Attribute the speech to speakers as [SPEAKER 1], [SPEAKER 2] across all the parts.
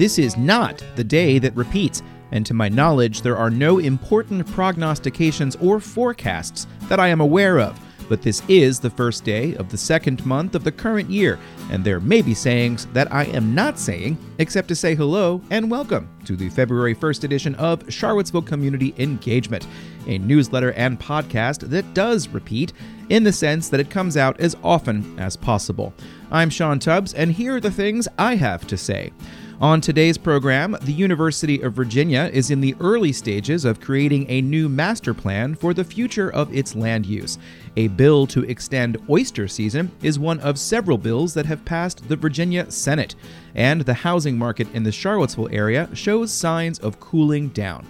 [SPEAKER 1] This is not the day that repeats, and to my knowledge, there are no important prognostications or forecasts that I am aware of. But this is the first day of the second month of the current year, and there may be sayings that I am not saying, except to say hello and welcome to the February 1st edition of Charlottesville Community Engagement, a newsletter and podcast that does repeat in the sense that it comes out as often as possible. I'm Sean Tubbs, and here are the things I have to say. On today's program, the University of Virginia is in the early stages of creating a new master plan for the future of its land use. A bill to extend oyster season is one of several bills that have passed the Virginia Senate, and the housing market in the Charlottesville area shows signs of cooling down.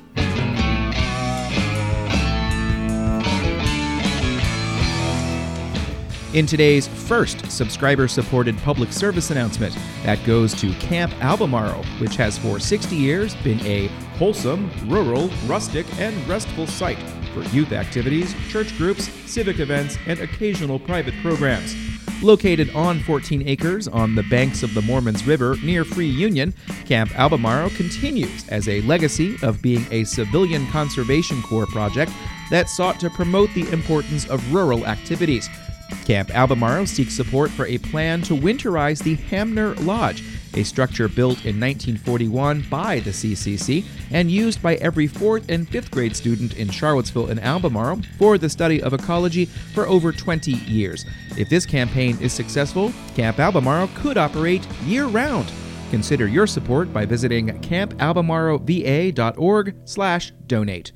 [SPEAKER 1] In today's first subscriber supported public service announcement, that goes to Camp Albemarle, which has for 60 years been a wholesome, rural, rustic, and restful site for youth activities, church groups, civic events, and occasional private programs. Located on 14 acres on the banks of the Moormans River near Free Union, Camp Albemarle continues as a legacy of being a civilian conservation corps project that sought to promote the importance of rural activities Camp Albemarle seeks support for a plan to winterize the Hamner Lodge, a structure built in 1941 by the CCC and used by every fourth and fifth grade student in Charlottesville and Albemarle for the study of ecology for over 20 years. If this campaign is successful, Camp Albemarle could operate year round. Consider your support by visiting campalbemarleva.org/donate.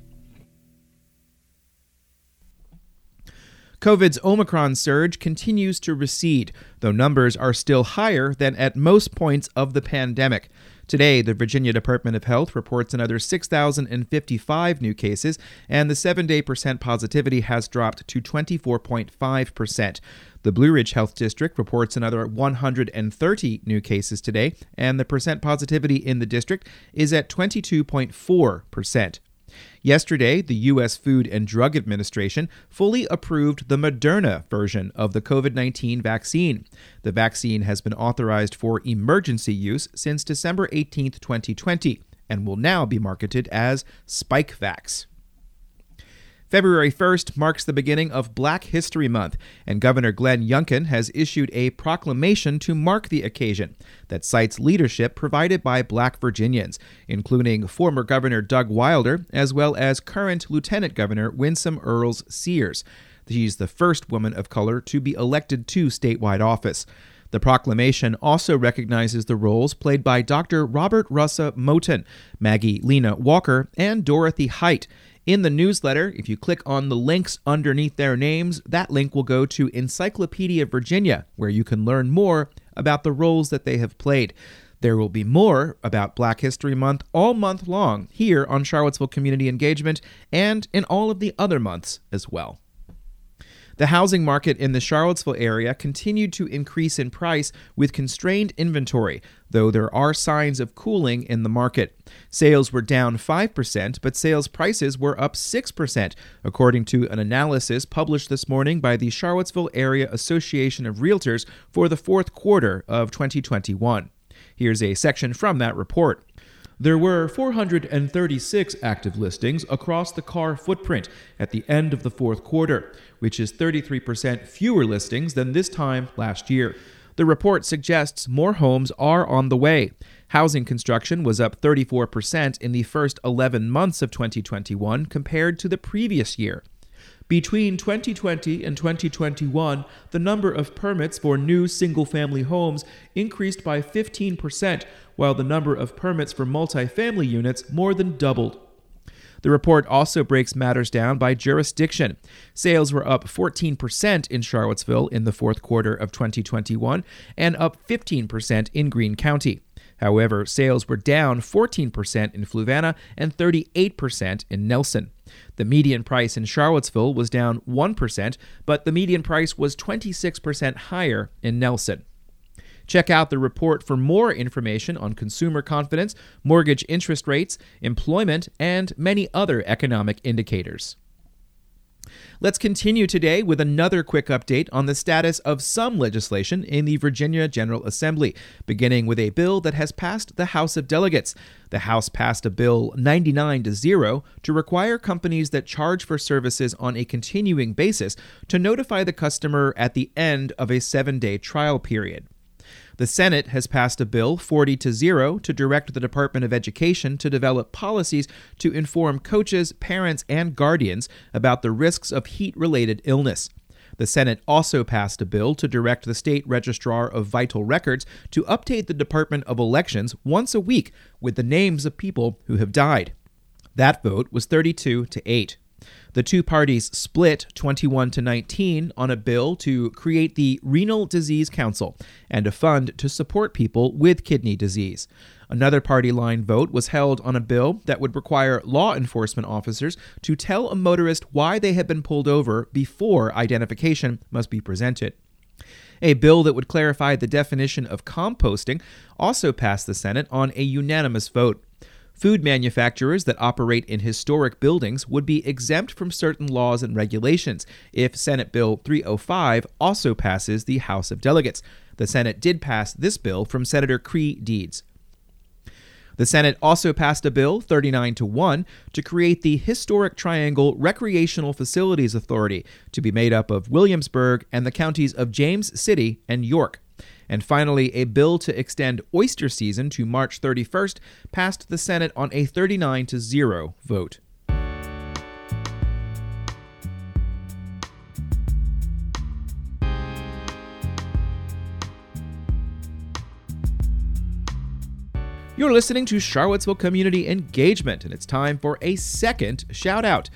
[SPEAKER 1] COVID's Omicron surge continues to recede, though numbers are still higher than at most points of the pandemic. Today, the Virginia Department of Health reports another 6,055 new cases, and the seven day percent positivity has dropped to 24.5%. The Blue Ridge Health District reports another 130 new cases today, and the percent positivity in the district is at 22.4%. Yesterday, the U.S. Food and Drug Administration fully approved the Moderna version of the COVID 19 vaccine. The vaccine has been authorized for emergency use since December 18, 2020, and will now be marketed as Spikevax. February 1st marks the beginning of Black History Month, and Governor Glenn Youngkin has issued a proclamation to mark the occasion that cites leadership provided by black Virginians, including former Governor Doug Wilder as well as current Lieutenant Governor Winsome Earls Sears. She's the first woman of color to be elected to statewide office. The proclamation also recognizes the roles played by Dr. Robert Russa Moton, Maggie Lena Walker, and Dorothy Height in the newsletter, if you click on the links underneath their names, that link will go to Encyclopedia Virginia, where you can learn more about the roles that they have played. There will be more about Black History Month all month long here on Charlottesville Community Engagement and in all of the other months as well. The housing market in the Charlottesville area continued to increase in price with constrained inventory, though there are signs of cooling in the market. Sales were down 5%, but sales prices were up 6%, according to an analysis published this morning by the Charlottesville Area Association of Realtors for the fourth quarter of 2021. Here's a section from that report. There were 436 active listings across the CAAR footprint at the end of the fourth quarter, which is 33% fewer listings than this time last year. The report suggests more homes are on the way. Housing construction was up 34% in the first 11 months of 2021 compared to the previous year. Between 2020 and 2021, the number of permits for new single family homes increased by 15%, while the number of permits for multifamily units more than doubled. The report also breaks matters down by jurisdiction. Sales were up 14% in Charlottesville in the fourth quarter of 2021 and up 15% in Greene County. However, sales were down 14% in Fluvanna and 38% in Nelson. The median price in Charlottesville was down 1%, but the median price was 26% higher in Nelson. Check out the report for more information on consumer confidence, mortgage interest rates, employment, and many other economic indicators. Let's continue today with another quick update on the status of some legislation in the Virginia General Assembly, beginning with a bill that has passed the House of Delegates. The House passed a bill 99 to 0 to require companies that charge for services on a continuing basis to notify the customer at the end of a seven day trial period. The Senate has passed a bill 40 to 0 to direct the Department of Education to develop policies to inform coaches, parents, and guardians about the risks of heat related illness. The Senate also passed a bill to direct the state registrar of vital records to update the Department of Elections once a week with the names of people who have died. That vote was 32 to 8. The two parties split 21 to 19 on a bill to create the Renal Disease Council and a fund to support people with kidney disease. Another party line vote was held on a bill that would require law enforcement officers to tell a motorist why they had been pulled over before identification must be presented. A bill that would clarify the definition of composting also passed the Senate on a unanimous vote. Food manufacturers that operate in historic buildings would be exempt from certain laws and regulations if Senate Bill 305 also passes the House of Delegates. The Senate did pass this bill from Senator Creigh Deeds. The Senate also passed a bill 39 to 1 to create the Historic Triangle Recreational Facilities Authority to be made up of Williamsburg and the counties of James City and York. And finally, a bill to extend oyster season to March 31st passed the Senate on a 39 to 0 vote. You're listening to Charlottesville Community Engagement, and it's time for a second shout out.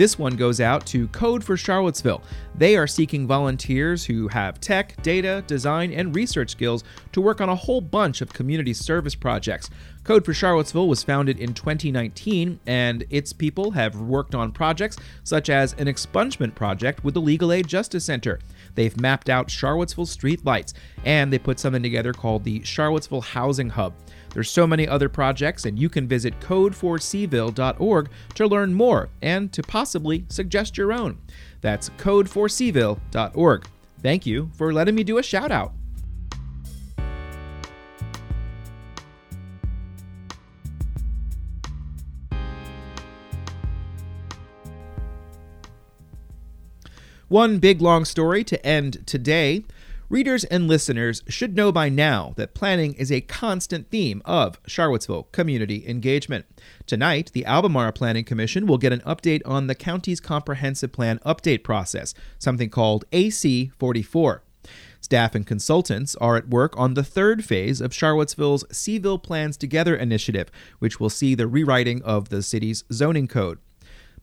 [SPEAKER 1] This one goes out to Code for Charlottesville. They are seeking volunteers who have tech, data, design, and research skills to work on a whole bunch of community service projects. Code for Charlottesville was founded in 2019, and its people have worked on projects such as an expungement project with the Legal Aid Justice Center. They've mapped out Charlottesville street lights, and they put something together called the Charlottesville Housing Hub. There's so many other projects, and you can visit code4cville.org to learn more and to possibly suggest your own. That's code4cville.org. Thank you for letting me do a shout out. One big long story to end today. Readers and listeners should know by now that planning is a constant theme of Charlottesville community engagement. Tonight, the Albemarle Planning Commission will get an update on the county's comprehensive plan update process, something called AC 44. Staff and consultants are at work on the third phase of Charlottesville's C-ville Plans Together initiative, which will see the rewriting of the city's zoning code.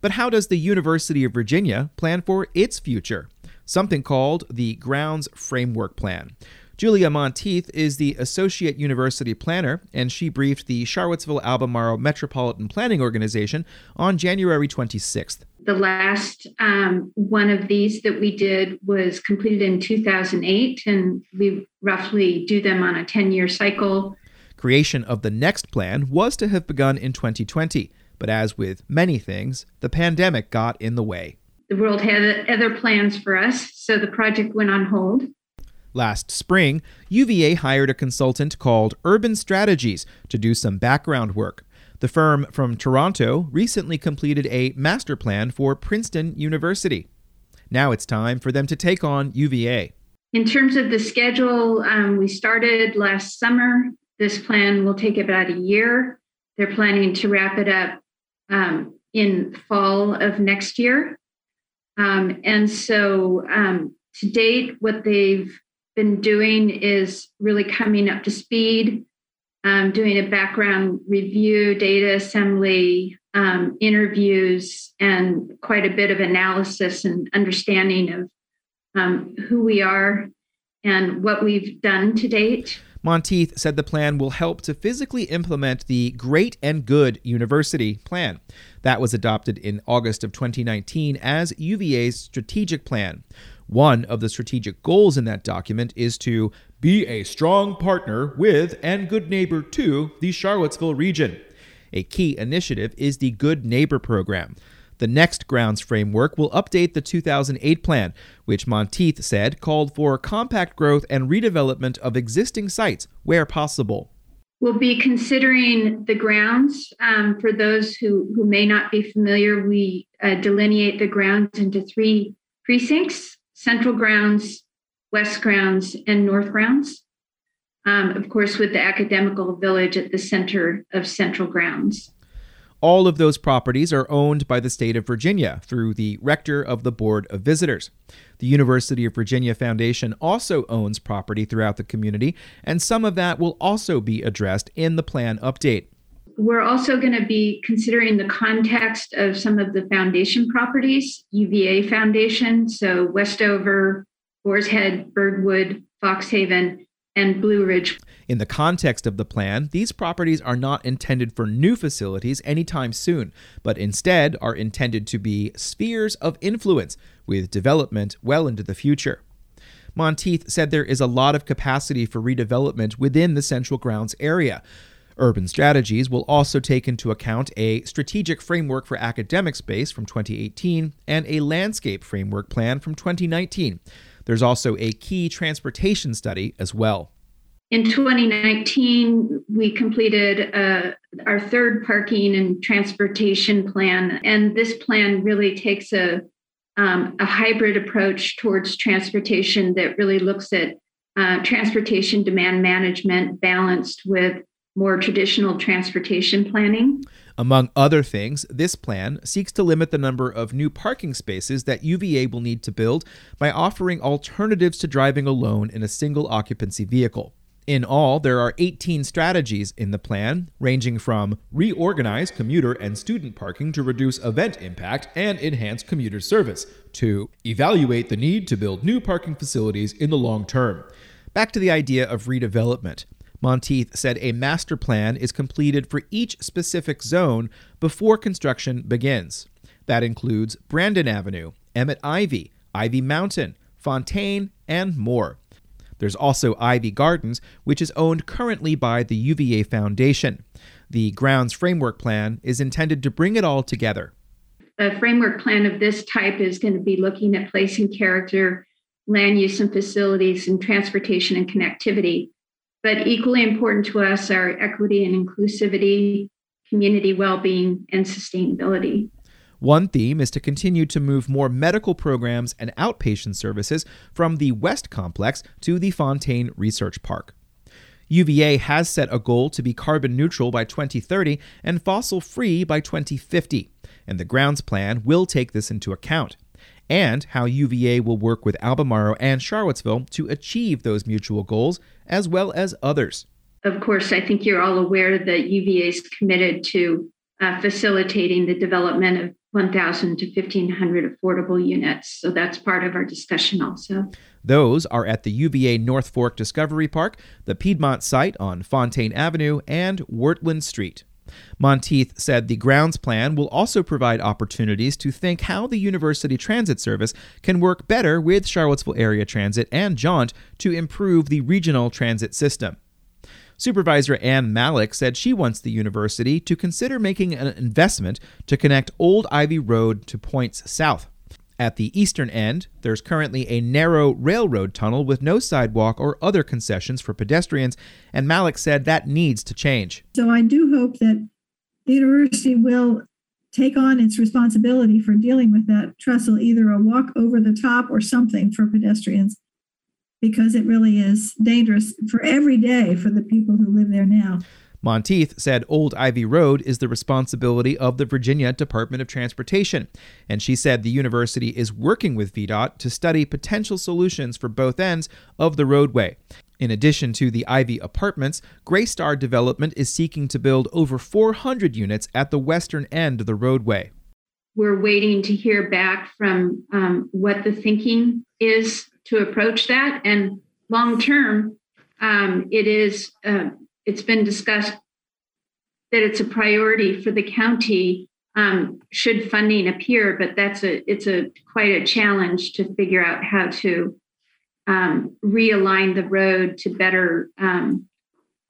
[SPEAKER 1] But how does the University of Virginia plan for its future? Something called the Grounds Framework Plan. Julia Monteith is the Associate University Planner, and she briefed the Charlottesville Albemarle Metropolitan Planning Organization on January 26th.
[SPEAKER 2] The last um, one of these that we did was completed in 2008, and we roughly do them on a 10 year cycle.
[SPEAKER 1] Creation of the next plan was to have begun in 2020, but as with many things, the pandemic got in the way
[SPEAKER 2] the world had other plans for us, so the project went on hold.
[SPEAKER 1] Last spring, UVA hired a consultant called Urban Strategies to do some background work. The firm from Toronto recently completed a master plan for Princeton University. Now it's time for them to take on UVA.
[SPEAKER 2] In terms of the schedule, um, we started last summer. This plan will take about a year. They're planning to wrap it up um, in fall of next year. Um, and so um, to date, what they've been doing is really coming up to speed, um, doing a background review, data assembly, um, interviews, and quite a bit of analysis and understanding of um, who we are and what we've done to date.
[SPEAKER 1] Monteith said the plan will help to physically implement the Great and Good University plan. That was adopted in August of 2019 as UVA's strategic plan. One of the strategic goals in that document is to be a strong partner with and good neighbor to the Charlottesville region. A key initiative is the Good Neighbor Program. The next grounds framework will update the 2008 plan, which Monteith said called for compact growth and redevelopment of existing sites where possible.
[SPEAKER 2] We'll be considering the grounds. Um, for those who, who may not be familiar, we uh, delineate the grounds into three precincts central grounds, west grounds, and north grounds. Um, of course, with the academical village at the center of central grounds.
[SPEAKER 1] All of those properties are owned by the state of Virginia through the rector of the Board of Visitors. The University of Virginia Foundation also owns property throughout the community, and some of that will also be addressed in the plan update.
[SPEAKER 2] We're also going to be considering the context of some of the foundation properties, UVA Foundation, so Westover, Boar's Head, Birdwood, Fox Haven, and Blue Ridge.
[SPEAKER 1] In the context of the plan, these properties are not intended for new facilities anytime soon, but instead are intended to be spheres of influence with development well into the future. Monteith said there is a lot of capacity for redevelopment within the Central Grounds area. Urban Strategies will also take into account a strategic framework for academic space from 2018 and a landscape framework plan from 2019. There's also a key transportation study as well.
[SPEAKER 2] In 2019, we completed uh, our third parking and transportation plan, and this plan really takes a um, a hybrid approach towards transportation that really looks at uh, transportation demand management balanced with more traditional transportation planning.
[SPEAKER 1] Among other things, this plan seeks to limit the number of new parking spaces that UVA will need to build by offering alternatives to driving alone in a single occupancy vehicle. In all, there are 18 strategies in the plan, ranging from reorganize commuter and student parking to reduce event impact and enhance commuter service, to evaluate the need to build new parking facilities in the long term. Back to the idea of redevelopment. Monteith said a master plan is completed for each specific zone before construction begins. That includes Brandon Avenue, Emmet Ivy, Ivy Mountain, Fontaine, and more. There's also Ivy Gardens, which is owned currently by the UVA Foundation. The grounds framework plan is intended to bring it all together.
[SPEAKER 2] A framework plan of this type is going to be looking at placing character, land use and facilities, and transportation and connectivity but equally important to us are equity and inclusivity, community well being, and sustainability.
[SPEAKER 1] One theme is to continue to move more medical programs and outpatient services from the West Complex to the Fontaine Research Park. UVA has set a goal to be carbon neutral by 2030 and fossil free by 2050, and the grounds plan will take this into account and how UVA will work with Albemarle and Charlottesville to achieve those mutual goals, as well as others.
[SPEAKER 2] Of course, I think you're all aware that UVA is committed to uh, facilitating the development of 1,000 to 1,500 affordable units. So that's part of our discussion also.
[SPEAKER 1] Those are at the UVA North Fork Discovery Park, the Piedmont site on Fontaine Avenue, and Wertland Street. Monteith said the grounds plan will also provide opportunities to think how the University Transit Service can work better with Charlottesville Area Transit and Jaunt to improve the regional transit system. Supervisor Ann Mallek said she wants the university to consider making an investment to connect Old Ivy Road to points south. At the eastern end, there's currently a narrow railroad tunnel with no sidewalk or other concessions for pedestrians, and Mallek said that needs to change.
[SPEAKER 3] So I do hope that the university will take on its responsibility for dealing with that trestle, either a walk over the top or something for pedestrians, because it really is dangerous for every day for the people who live there now.
[SPEAKER 1] Monteith said Old Ivy Road is the responsibility of the Virginia Department of Transportation, and she said the university is working with VDOT to study potential solutions for both ends of the roadway. In addition to the Ivy apartments, Greystar Development is seeking to build over 400 units at the western end of the roadway.
[SPEAKER 2] We're waiting to hear back from um, what the thinking is to approach that. And long term, um, it is uh, it's been discussed that it's a priority for the county um, should funding appear, but that's a it's a quite a challenge to figure out how to um, realign the road to better um,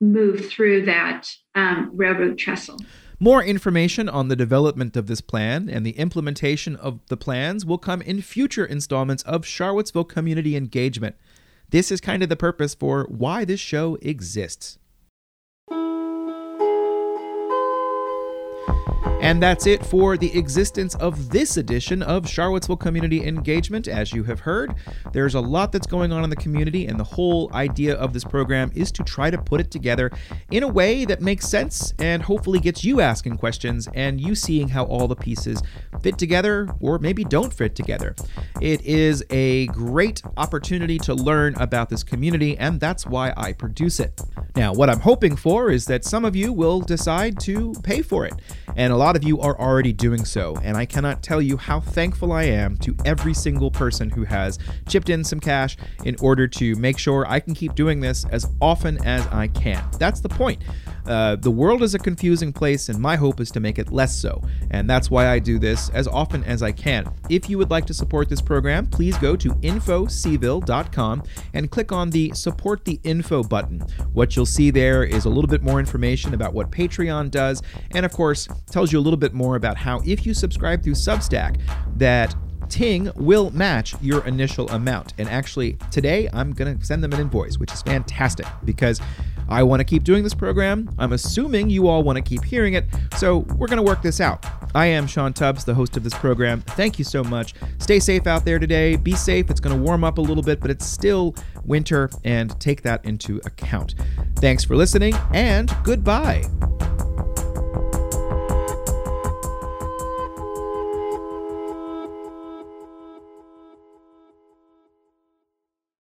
[SPEAKER 2] move through that um, railroad trestle.
[SPEAKER 1] More information on the development of this plan and the implementation of the plans will come in future installments of Charlottesville Community Engagement. This is kind of the purpose for why this show exists. And that's it for the existence of this edition of Charlottesville Community Engagement. As you have heard, there's a lot that's going on in the community, and the whole idea of this program is to try to put it together in a way that makes sense and hopefully gets you asking questions and you seeing how all the pieces fit together or maybe don't fit together. It is a great opportunity to learn about this community, and that's why I produce it. Now, what I'm hoping for is that some of you will decide to pay for it, and a lot of you are already doing so, and I cannot tell you how thankful I am to every single person who has chipped in some cash in order to make sure I can keep doing this as often as I can. That's the point. Uh, the world is a confusing place, and my hope is to make it less so. And that's why I do this as often as I can. If you would like to support this program, please go to infocville.com and click on the Support the Info button. What you'll see there is a little bit more information about what Patreon does, and of course, tells you a little bit more about how, if you subscribe through Substack, that Ting will match your initial amount. And actually, today I'm going to send them an invoice, which is fantastic because I want to keep doing this program. I'm assuming you all want to keep hearing it, so we're going to work this out. I am Sean Tubbs, the host of this program. Thank you so much. Stay safe out there today. Be safe. It's going to warm up a little bit, but it's still winter, and take that into account. Thanks for listening, and goodbye.